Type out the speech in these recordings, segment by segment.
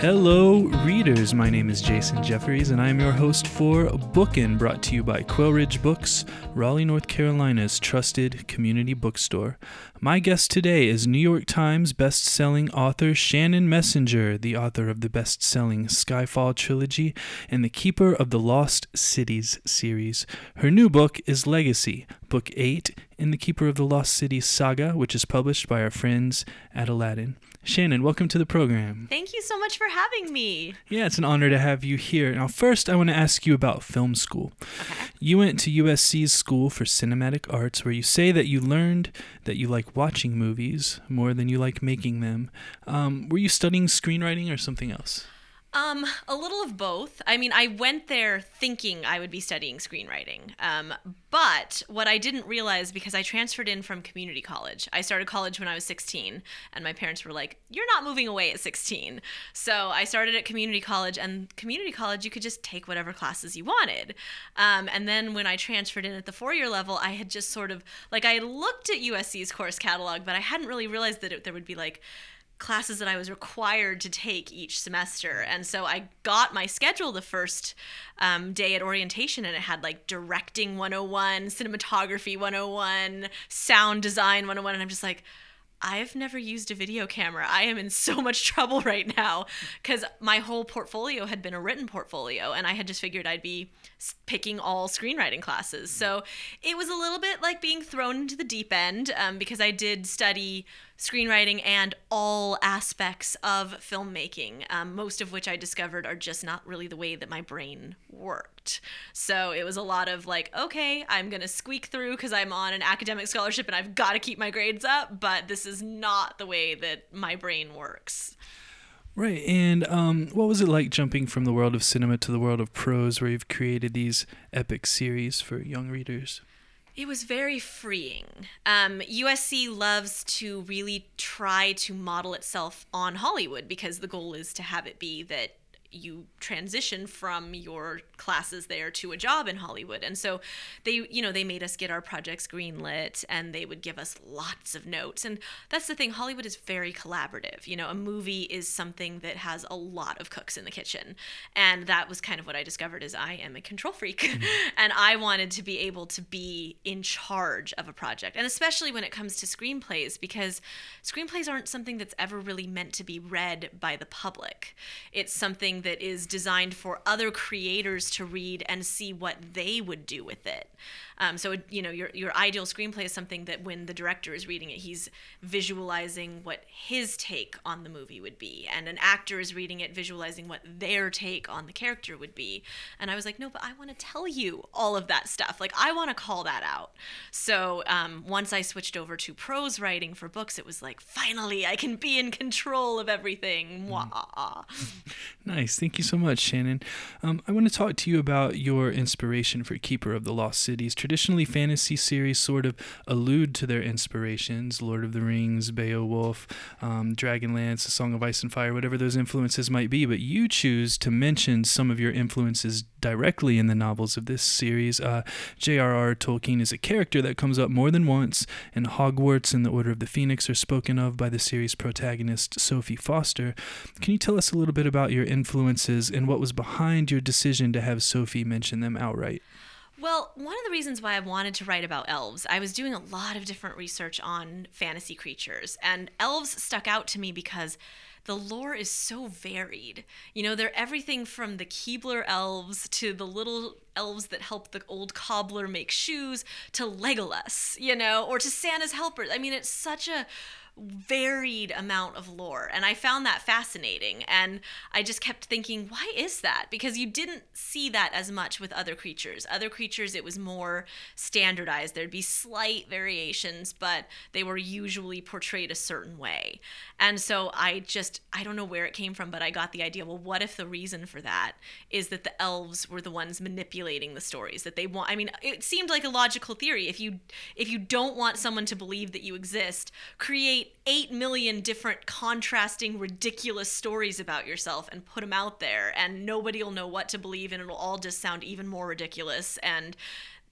Hello, readers. My name is Jason Jeffries, and I am your host for Bookin', brought to you by Quail Ridge Books, Raleigh, North Carolina's trusted community bookstore. My guest today is New York Times best-selling author Shannon Messenger, the author of the best-selling Skyfall trilogy and the keeper of the Lost Cities series. Her new book is Legacy, book 8 in the Keeper of the Lost Cities saga, which is published by our friends at Aladdin. Shannon, welcome to the program. Thank you so much for having me. Yeah, it's an honor to have you here. Now, first, I want to ask you about film school. Okay. You went to USC's School for Cinematic Arts, where you say that you learned that you like watching movies more than you like making them. Um, were you studying screenwriting or something else? Um, a little of both. I mean, I went there thinking I would be studying screenwriting. Um, but what I didn't realize because I transferred in from community college. I started college when I was 16, and my parents were like, "You're not moving away at 16." So I started at community college, and community college you could just take whatever classes you wanted. Um, and then when I transferred in at the four-year level, I had just sort of like I looked at USC's course catalog, but I hadn't really realized that it, there would be like classes that I was required to take each semester. And so I got my schedule the first um, day at orientation, and it had like directing 101, cinematography 101, sound design 101. And I'm just like, I've never used a video camera. I am in so much trouble right now because my whole portfolio had been a written portfolio, and I had just figured I'd be picking all screenwriting classes. So it was a little bit like being thrown into the deep end um, because I did study screenwriting and all aspects of filmmaking, um, most of which I discovered are just not really the way that my brain worked. So it was a lot of like, okay, I'm going to squeak through because I'm on an academic scholarship and I've got to keep my grades up, but this is not the way that my brain works. Right. And um, what was it like jumping from the world of cinema to the world of prose, where you've created these epic series for young readers? It was very freeing. Um, USC loves to really try to model itself on Hollywood because the goal is to have it be that you transition from your classes there to a job in Hollywood. And so they, you know, they made us get our projects greenlit and they would give us lots of notes. And that's the thing, Hollywood is very collaborative. You know, a movie is something that has a lot of cooks in the kitchen. And that was kind of what I discovered is I am a control freak. Mm-hmm. and I wanted to be able to be in charge of a project. And especially when it comes to screenplays because screenplays aren't something that's ever really meant to be read by the public. It's something that is designed for other creators to read and see what they would do with it. Um, so you know your your ideal screenplay is something that when the director is reading it, he's visualizing what his take on the movie would be, and an actor is reading it, visualizing what their take on the character would be. And I was like, no, but I want to tell you all of that stuff. Like I want to call that out. So um, once I switched over to prose writing for books, it was like finally I can be in control of everything. Mm. nice, thank you so much, Shannon. Um, I want to talk to you about your inspiration for Keeper of the Lost Cities traditionally fantasy series sort of allude to their inspirations Lord of the Rings, Beowulf, um, Dragonlance, A Song of Ice and Fire, whatever those influences might be. But you choose to mention some of your influences directly in the novels of this series. Uh, J.R.R. Tolkien is a character that comes up more than once, and Hogwarts and the Order of the Phoenix are spoken of by the series protagonist Sophie Foster. Can you tell us a little bit about your influences and what was behind your decision to have Sophie mention them outright? Well, one of the reasons why I wanted to write about elves, I was doing a lot of different research on fantasy creatures, and elves stuck out to me because the lore is so varied. You know, they're everything from the Keebler elves to the little elves that help the old cobbler make shoes to Legolas, you know, or to Santa's helpers. I mean, it's such a varied amount of lore and i found that fascinating and i just kept thinking why is that? Because you didn't see that as much with other creatures. Other creatures it was more standardized. There'd be slight variations but they were usually portrayed a certain way. And so i just i don't know where it came from but i got the idea well what if the reason for that is that the elves were the ones manipulating the stories that they want i mean it seemed like a logical theory. If you if you don't want someone to believe that you exist create 8 million different contrasting ridiculous stories about yourself and put them out there and nobody will know what to believe and it'll all just sound even more ridiculous and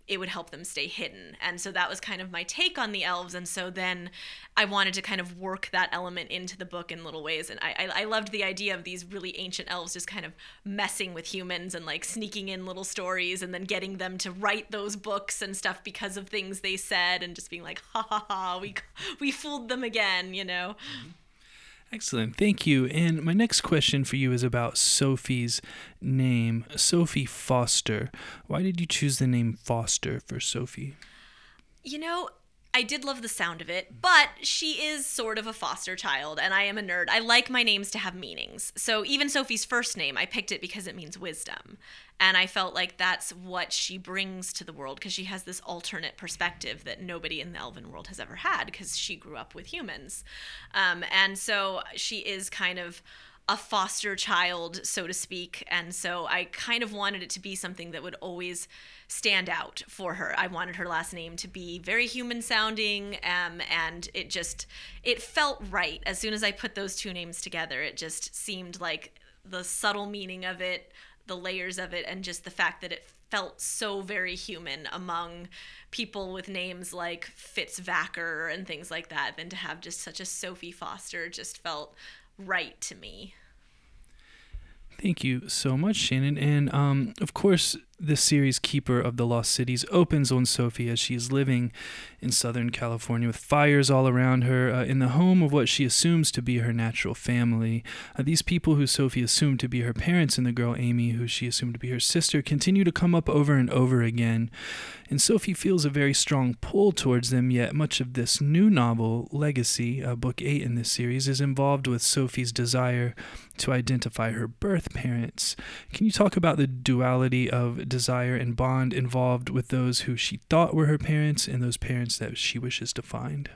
it would help them stay hidden. And so that was kind of my take on the elves. And so then I wanted to kind of work that element into the book in little ways. And I, I, I loved the idea of these really ancient elves just kind of messing with humans and like sneaking in little stories and then getting them to write those books and stuff because of things they said and just being like, ha ha ha, we, we fooled them again, you know? Mm-hmm. Excellent. Thank you. And my next question for you is about Sophie's name, Sophie Foster. Why did you choose the name Foster for Sophie? You know, I did love the sound of it, but she is sort of a foster child, and I am a nerd. I like my names to have meanings. So even Sophie's first name, I picked it because it means wisdom. And I felt like that's what she brings to the world because she has this alternate perspective that nobody in the elven world has ever had because she grew up with humans. Um, and so she is kind of a foster child, so to speak. And so I kind of wanted it to be something that would always stand out for her. I wanted her last name to be very human sounding, um, and it just it felt right. As soon as I put those two names together, it just seemed like the subtle meaning of it, the layers of it, and just the fact that it felt so very human among people with names like Fitz Vacker and things like that than to have just such a Sophie Foster just felt right to me. Thank you so much, Shannon. And um, of course, the series Keeper of the Lost Cities opens on Sophie as she is living in Southern California with fires all around her uh, in the home of what she assumes to be her natural family. Uh, these people who Sophie assumed to be her parents and the girl Amy, who she assumed to be her sister, continue to come up over and over again. And Sophie feels a very strong pull towards them, yet much of this new novel, Legacy, uh, book eight in this series, is involved with Sophie's desire to identify her birth parents. Can you talk about the duality of desire and bond involved with those who she thought were her parents and those parents that she wishes to find.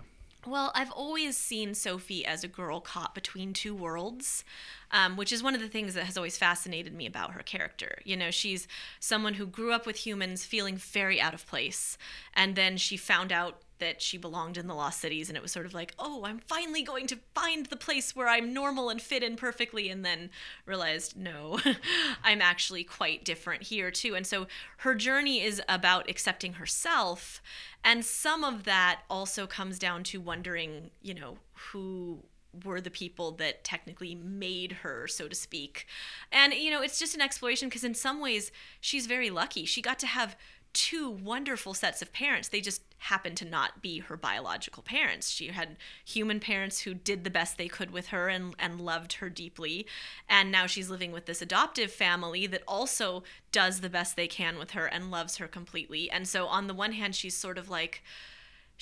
Well, I've always seen Sophie as a girl caught between two worlds, um, which is one of the things that has always fascinated me about her character. You know, she's someone who grew up with humans feeling very out of place, and then she found out that she belonged in the lost cities and it was sort of like oh i'm finally going to find the place where i'm normal and fit in perfectly and then realized no i'm actually quite different here too and so her journey is about accepting herself and some of that also comes down to wondering you know who were the people that technically made her, so to speak. And, you know, it's just an exploration because in some ways she's very lucky. She got to have two wonderful sets of parents. They just happened to not be her biological parents. She had human parents who did the best they could with her and, and loved her deeply. And now she's living with this adoptive family that also does the best they can with her and loves her completely. And so, on the one hand, she's sort of like,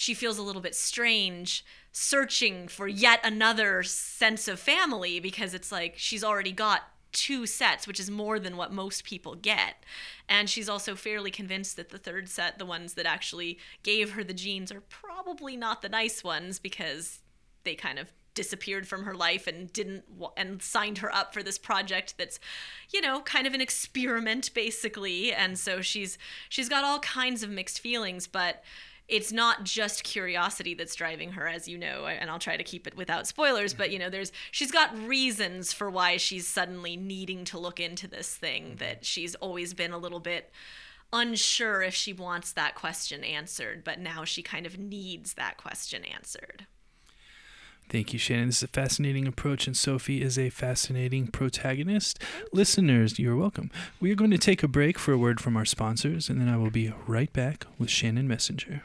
she feels a little bit strange searching for yet another sense of family because it's like she's already got two sets, which is more than what most people get. And she's also fairly convinced that the third set, the ones that actually gave her the genes, are probably not the nice ones because they kind of disappeared from her life and didn't and signed her up for this project that's you know kind of an experiment basically and so she's she's got all kinds of mixed feelings but it's not just curiosity that's driving her as you know and I'll try to keep it without spoilers but you know there's she's got reasons for why she's suddenly needing to look into this thing that she's always been a little bit unsure if she wants that question answered but now she kind of needs that question answered Thank you, Shannon. This is a fascinating approach, and Sophie is a fascinating protagonist. Listeners, you're welcome. We are going to take a break for a word from our sponsors, and then I will be right back with Shannon Messenger.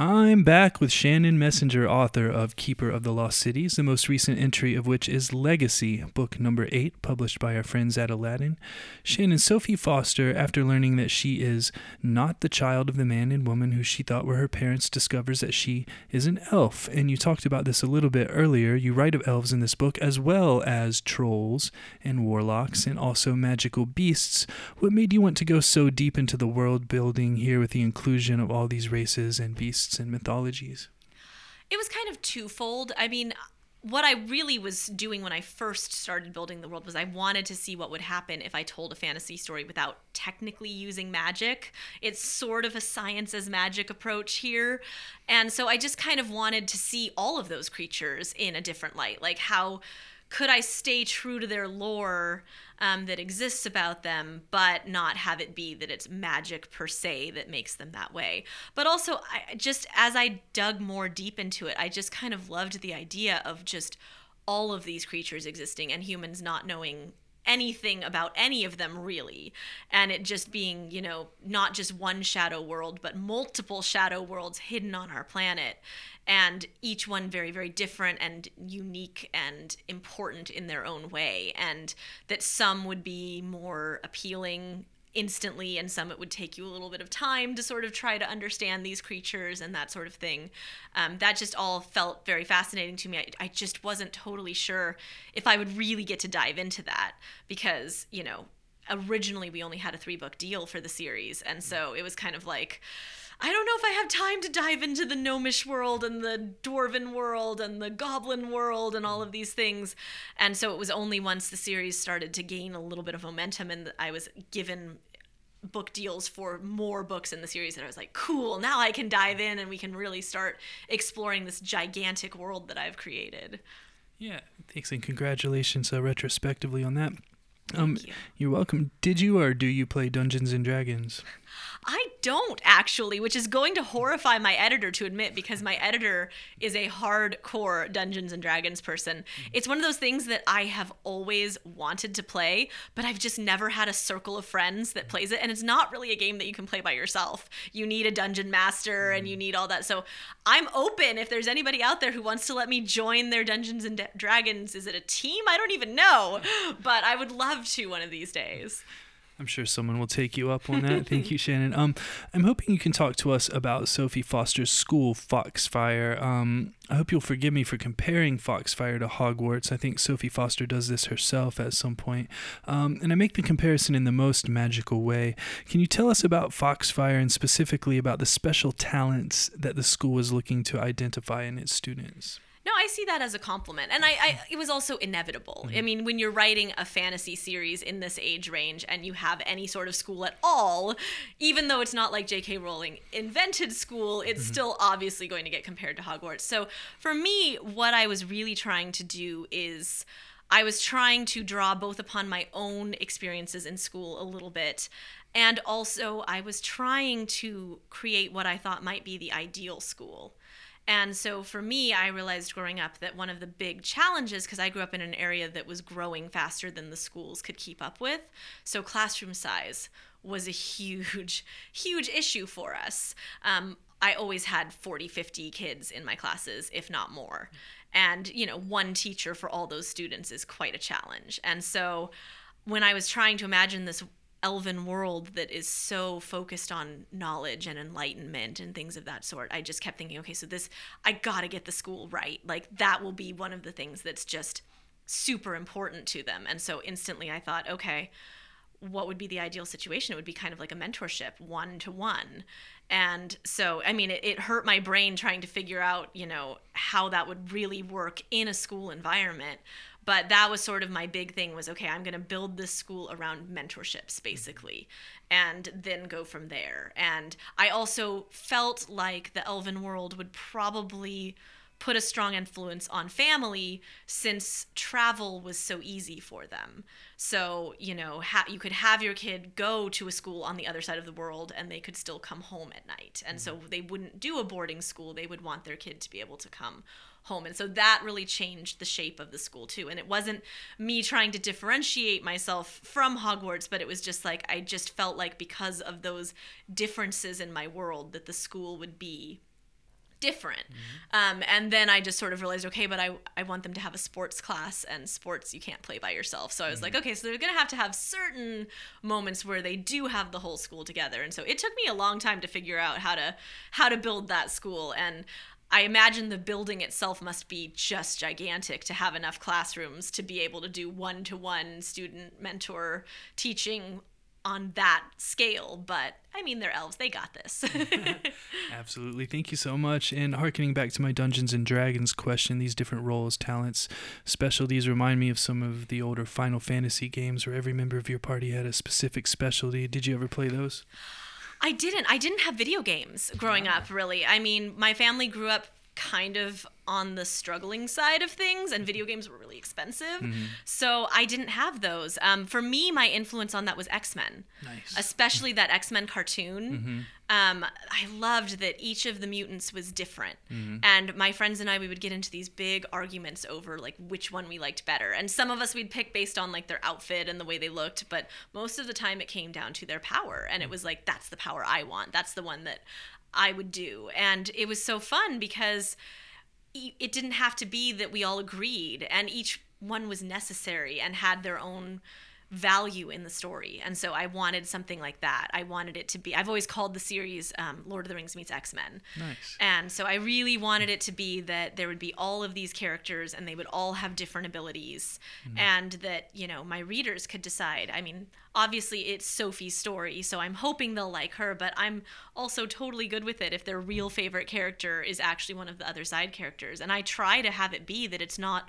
I'm back with Shannon Messenger, author of Keeper of the Lost Cities, the most recent entry of which is Legacy, book number eight, published by our friends at Aladdin. Shannon Sophie Foster, after learning that she is not the child of the man and woman who she thought were her parents, discovers that she is an elf. And you talked about this a little bit earlier. You write of elves in this book as well as trolls and warlocks and also magical beasts. What made you want to go so deep into the world building here with the inclusion of all these races and beasts and mythologies? It was kind of twofold. I mean, what I really was doing when I first started building the world was I wanted to see what would happen if I told a fantasy story without technically using magic. It's sort of a science as magic approach here. And so I just kind of wanted to see all of those creatures in a different light. Like, how could I stay true to their lore um, that exists about them, but not have it be that it's magic per se that makes them that way? But also, I just as I dug more deep into it, I just kind of loved the idea of just all of these creatures existing and humans not knowing anything about any of them really. And it just being you know not just one shadow world but multiple shadow worlds hidden on our planet. And each one very very different and unique and important in their own way. And that some would be more appealing instantly and some it would take you a little bit of time to sort of try to understand these creatures and that sort of thing um, that just all felt very fascinating to me I, I just wasn't totally sure if i would really get to dive into that because you know originally we only had a three book deal for the series and so it was kind of like I don't know if I have time to dive into the gnomish world and the dwarven world and the goblin world and all of these things. And so it was only once the series started to gain a little bit of momentum and I was given book deals for more books in the series and I was like, cool, now I can dive in and we can really start exploring this gigantic world that I've created. Yeah, thanks and congratulations uh, retrospectively on that. Um, you. are welcome. Did you or do you play Dungeons and Dragons? I don't actually, which is going to horrify my editor to admit because my editor is a hardcore Dungeons and Dragons person. Mm-hmm. It's one of those things that I have always wanted to play, but I've just never had a circle of friends that plays it. And it's not really a game that you can play by yourself. You need a dungeon master and you mm-hmm. need all that. So I'm open if there's anybody out there who wants to let me join their Dungeons and Dragons. Is it a team? I don't even know, but I would love to one of these days. I'm sure someone will take you up on that. Thank you, Shannon. Um, I'm hoping you can talk to us about Sophie Foster's school, Foxfire. Um, I hope you'll forgive me for comparing Foxfire to Hogwarts. I think Sophie Foster does this herself at some point. Um, and I make the comparison in the most magical way. Can you tell us about Foxfire and specifically about the special talents that the school was looking to identify in its students? No, I see that as a compliment. And I, I it was also inevitable. Mm-hmm. I mean, when you're writing a fantasy series in this age range and you have any sort of school at all, even though it's not like J.K. Rowling invented school, it's mm-hmm. still obviously going to get compared to Hogwarts. So for me, what I was really trying to do is I was trying to draw both upon my own experiences in school a little bit and also I was trying to create what I thought might be the ideal school. And so for me, I realized growing up that one of the big challenges, because I grew up in an area that was growing faster than the schools could keep up with, so classroom size was a huge, huge issue for us. Um, I always had 40, 50 kids in my classes, if not more. And, you know, one teacher for all those students is quite a challenge. And so when I was trying to imagine this elven world that is so focused on knowledge and enlightenment and things of that sort i just kept thinking okay so this i gotta get the school right. Like that will be one of the things that's just super important to them. And so instantly i thought okay what would be the ideal situation? It would be kind of like a mentorship one to one and so i mean it, it hurt my brain trying to figure out you know how that would really work in a school environment but that was sort of my big thing was okay i'm going to build this school around mentorships basically and then go from there and i also felt like the elven world would probably put a strong influence on family since travel was so easy for them. So, you know, ha- you could have your kid go to a school on the other side of the world and they could still come home at night. And so mm-hmm. they wouldn't do a boarding school, they would want their kid to be able to come home. And so that really changed the shape of the school too. And it wasn't me trying to differentiate myself from Hogwarts, but it was just like I just felt like because of those differences in my world that the school would be different. Um, and then I just sort of realized, okay, but I, I want them to have a sports class, and sports you can't play by yourself. So I was like, okay, so they're going to have to have certain moments where they do have the whole school together. And so it took me a long time to figure out how to how to build that school. And I imagine the building itself must be just gigantic to have enough classrooms to be able to do one to one student mentor teaching on that scale. But I mean, they're elves, they got this. Absolutely. Thank you so much. And harkening back to my Dungeons and Dragons question, these different roles, talents, specialties remind me of some of the older Final Fantasy games where every member of your party had a specific specialty. Did you ever play those? I didn't. I didn't have video games growing up, really. I mean, my family grew up kind of on the struggling side of things, and video games were really expensive. So I didn't have those. Um, for me, my influence on that was X Men, Nice. especially that X Men cartoon. Um, I loved that each of the mutants was different, and my friends and I we would get into these big arguments over like which one we liked better. And some of us we'd pick based on like their outfit and the way they looked, but most of the time it came down to their power, and it was like that's the power I want. That's the one that I would do. And it was so fun because it didn't have to be that we all agreed and each one was necessary and had their own value in the story. And so i wanted something like that. I wanted it to be i've always called the series um, lord of the rings meets x-men. Nice. and so i really wanted it to be that there would be all of these characters and they would all have different abilities and that you know my readers could decide. I mean obviously it's sophie's story so i'm hoping they'll like her but i'm also totally good with it if their real favorite character is actually one of the other side characters. And i try to have it be that it's not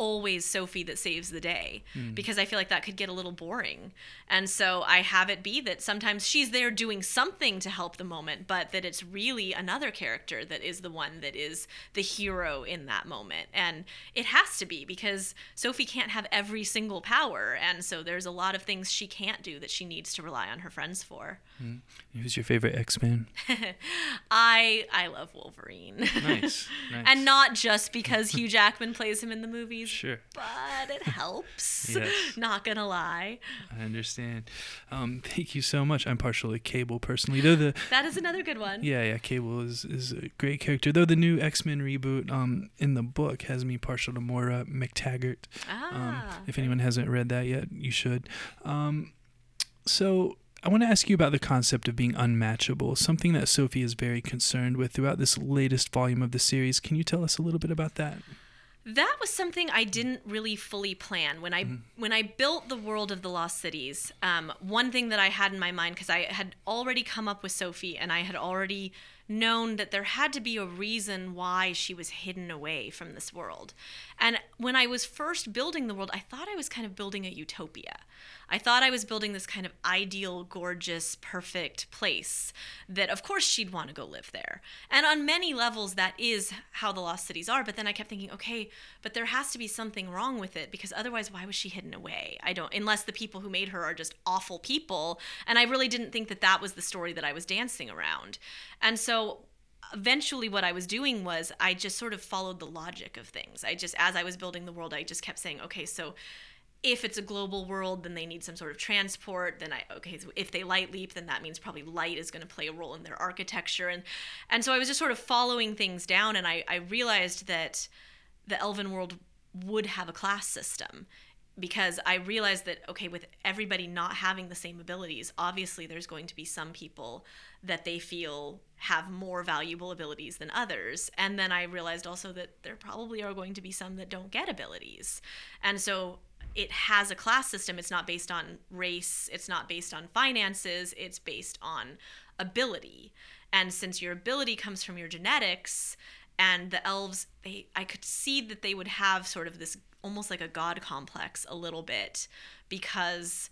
always Sophie that saves the day mm. because I feel like that could get a little boring. And so I have it be that sometimes she's there doing something to help the moment, but that it's really another character that is the one that is the hero in that moment. And it has to be because Sophie can't have every single power. And so there's a lot of things she can't do that she needs to rely on her friends for. Mm. Who's your favorite X Men? I I love Wolverine. Nice. nice. and not just because Hugh Jackman plays him in the movies, Sure. but it helps. Yes. Not gonna lie. I understand. Um, thank you so much. I'm partial to Cable personally. Though the That is another good one. yeah yeah Cable is is a great character. Though the new X Men reboot um in the book has me partial to Moira MacTaggert. Um, Ah. if anyone hasn't read that yet, you should. Um, so I want to ask you about the concept of being unmatchable, something that Sophie is very concerned with throughout this latest volume of the series. Can you tell us a little bit about that? That was something I didn't really fully plan when I when I built the world of the Lost Cities. Um, one thing that I had in my mind because I had already come up with Sophie and I had already known that there had to be a reason why she was hidden away from this world. And when I was first building the world, I thought I was kind of building a utopia. I thought I was building this kind of ideal, gorgeous, perfect place that, of course, she'd want to go live there. And on many levels, that is how the Lost Cities are. But then I kept thinking, okay, but there has to be something wrong with it because otherwise, why was she hidden away? I don't, unless the people who made her are just awful people. And I really didn't think that that was the story that I was dancing around. And so eventually what I was doing was I just sort of followed the logic of things. I just as I was building the world, I just kept saying, okay, so if it's a global world, then they need some sort of transport. Then I okay, so if they light leap, then that means probably light is going to play a role in their architecture, and and so I was just sort of following things down, and I I realized that the Elven world would have a class system because I realized that okay, with everybody not having the same abilities, obviously there's going to be some people that they feel have more valuable abilities than others. And then I realized also that there probably are going to be some that don't get abilities. And so it has a class system. It's not based on race, it's not based on finances, it's based on ability. And since your ability comes from your genetics, and the elves, they I could see that they would have sort of this almost like a god complex a little bit because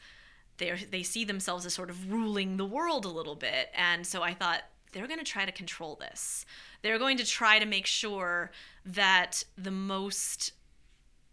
they they see themselves as sort of ruling the world a little bit. And so I thought they're going to try to control this. They're going to try to make sure that the most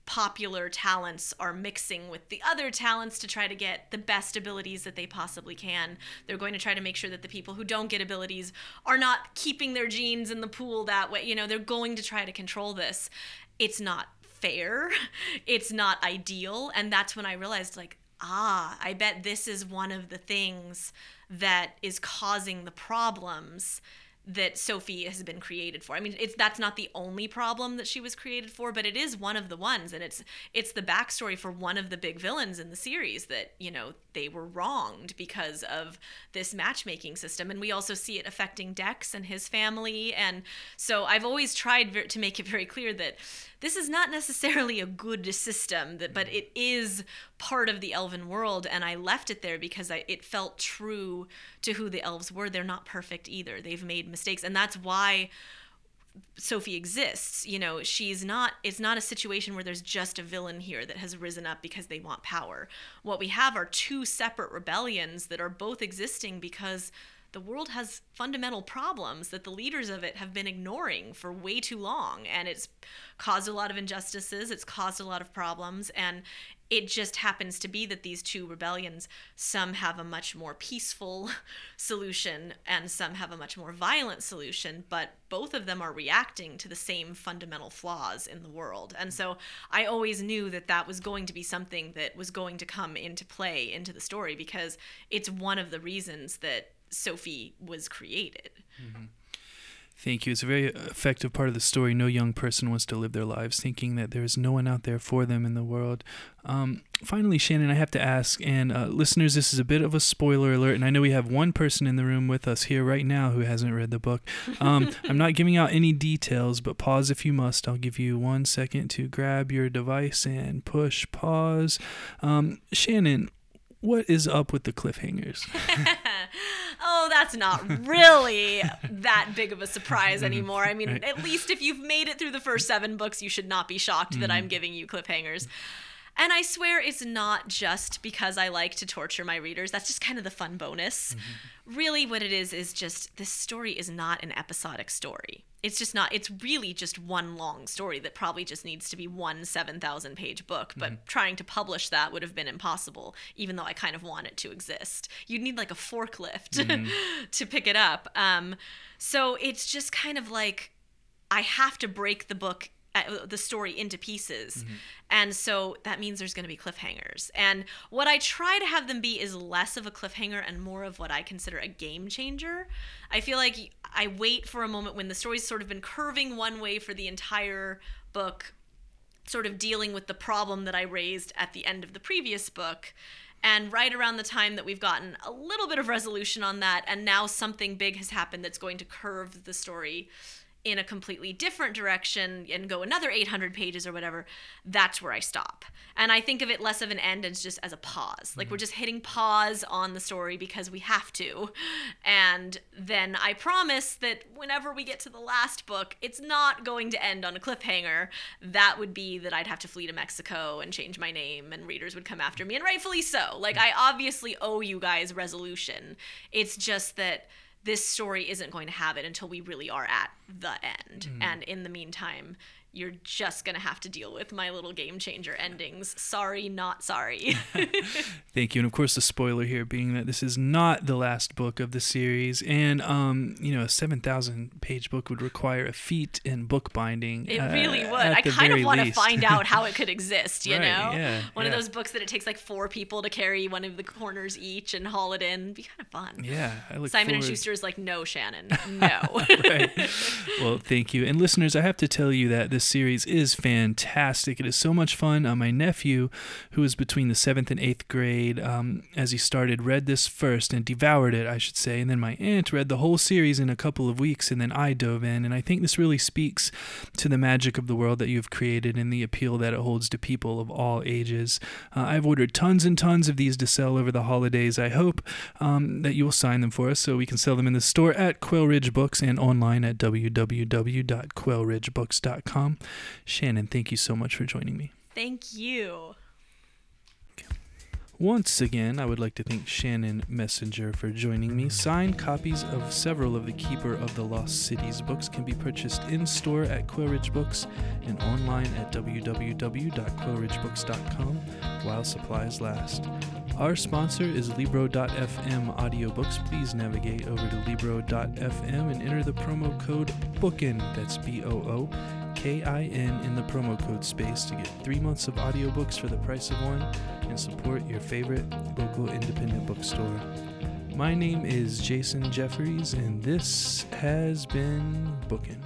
popular talents are mixing with the other talents to try to get the best abilities that they possibly can. They're going to try to make sure that the people who don't get abilities are not keeping their genes in the pool that way. You know, they're going to try to control this. It's not fair. It's not ideal. And that's when I realized, like, ah, I bet this is one of the things that is causing the problems that Sophie has been created for. I mean, it's that's not the only problem that she was created for, but it is one of the ones, and it's it's the backstory for one of the big villains in the series that you know they were wronged because of this matchmaking system, and we also see it affecting Dex and his family, and so I've always tried to make it very clear that this is not necessarily a good system, that but it is part of the elven world, and I left it there because I, it felt true to who the elves were. They're not perfect either; they've made mistakes, and that's why Sophie exists. You know, she's not, it's not a situation where there's just a villain here that has risen up because they want power. What we have are two separate rebellions that are both existing because the world has fundamental problems that the leaders of it have been ignoring for way too long. And it's caused a lot of injustices, it's caused a lot of problems. And it just happens to be that these two rebellions, some have a much more peaceful solution and some have a much more violent solution, but both of them are reacting to the same fundamental flaws in the world. And so I always knew that that was going to be something that was going to come into play into the story because it's one of the reasons that Sophie was created. Mm-hmm. Thank you. It's a very effective part of the story. No young person wants to live their lives thinking that there is no one out there for them in the world. Um, finally, Shannon, I have to ask, and uh, listeners, this is a bit of a spoiler alert, and I know we have one person in the room with us here right now who hasn't read the book. Um, I'm not giving out any details, but pause if you must. I'll give you one second to grab your device and push pause. Um, Shannon, what is up with the cliffhangers? that's not really that big of a surprise mm-hmm. anymore. I mean, right. at least if you've made it through the first seven books, you should not be shocked mm-hmm. that I'm giving you cliffhangers. And I swear it's not just because I like to torture my readers. That's just kind of the fun bonus. Mm-hmm. Really, what it is is just this story is not an episodic story. It's just not, it's really just one long story that probably just needs to be one 7,000 page book. But mm-hmm. trying to publish that would have been impossible, even though I kind of want it to exist. You'd need like a forklift mm-hmm. to pick it up. Um, so it's just kind of like I have to break the book uh, the story into pieces. Mm-hmm. And so that means there's going to be cliffhangers. And what I try to have them be is less of a cliffhanger and more of what I consider a game changer. I feel like I wait for a moment when the story's sort of been curving one way for the entire book, sort of dealing with the problem that I raised at the end of the previous book. And right around the time that we've gotten a little bit of resolution on that, and now something big has happened that's going to curve the story in a completely different direction and go another 800 pages or whatever, that's where I stop. And I think of it less of an end as just as a pause. Like mm-hmm. we're just hitting pause on the story because we have to. And then I promise that whenever we get to the last book, it's not going to end on a cliffhanger. That would be that I'd have to flee to Mexico and change my name and readers would come after me and rightfully so. Like I obviously owe you guys resolution. It's just that this story isn't going to have it until we really are at the end. Mm. And in the meantime, you're just going to have to deal with my little game changer endings. Sorry, not sorry. Thank you. And of course, the spoiler here being that this is not the last book of the series. And, um, you know, a 7,000 page book would require a feat in bookbinding. It uh, really would. I kind of want to find out how it could exist, you right, know? Yeah, one yeah. of those books that it takes like four people to carry one of the corners each and haul it in. It'd be kind of fun. Yeah. Simon forward. and Schuster is like, no, Shannon, no. right. Well, thank you. And listeners, I have to tell you that this series is fantastic. It is so much fun. Uh, my nephew, who is between the seventh and eighth grade, um, as he started, read this first and devoured it, I should say. And then my aunt read the whole series in a couple of weeks, and then I dove in. And I think this really speaks to the magic of the world that you've created and the appeal that it holds to people of all ages. Uh, I've ordered tons and tons of these to sell over the holidays. I hope um, that you will sign them for us so we can sell them in the store at Quail Ridge Books and online at www.quailridgebooks.com. Shannon, thank you so much for joining me. Thank you. Once again, I would like to thank Shannon Messenger for joining me. Signed copies of several of the Keeper of the Lost Cities books can be purchased in store at Quail Ridge Books and online at www.quailridgebooks.com while supplies last. Our sponsor is Libro.fm audiobooks. Please navigate over to Libro.fm and enter the promo code BOOKIN, that's B O O KIN in the promo code space to get three months of audiobooks for the price of one and support your favorite local independent bookstore. My name is Jason Jeffries, and this has been Bookin'.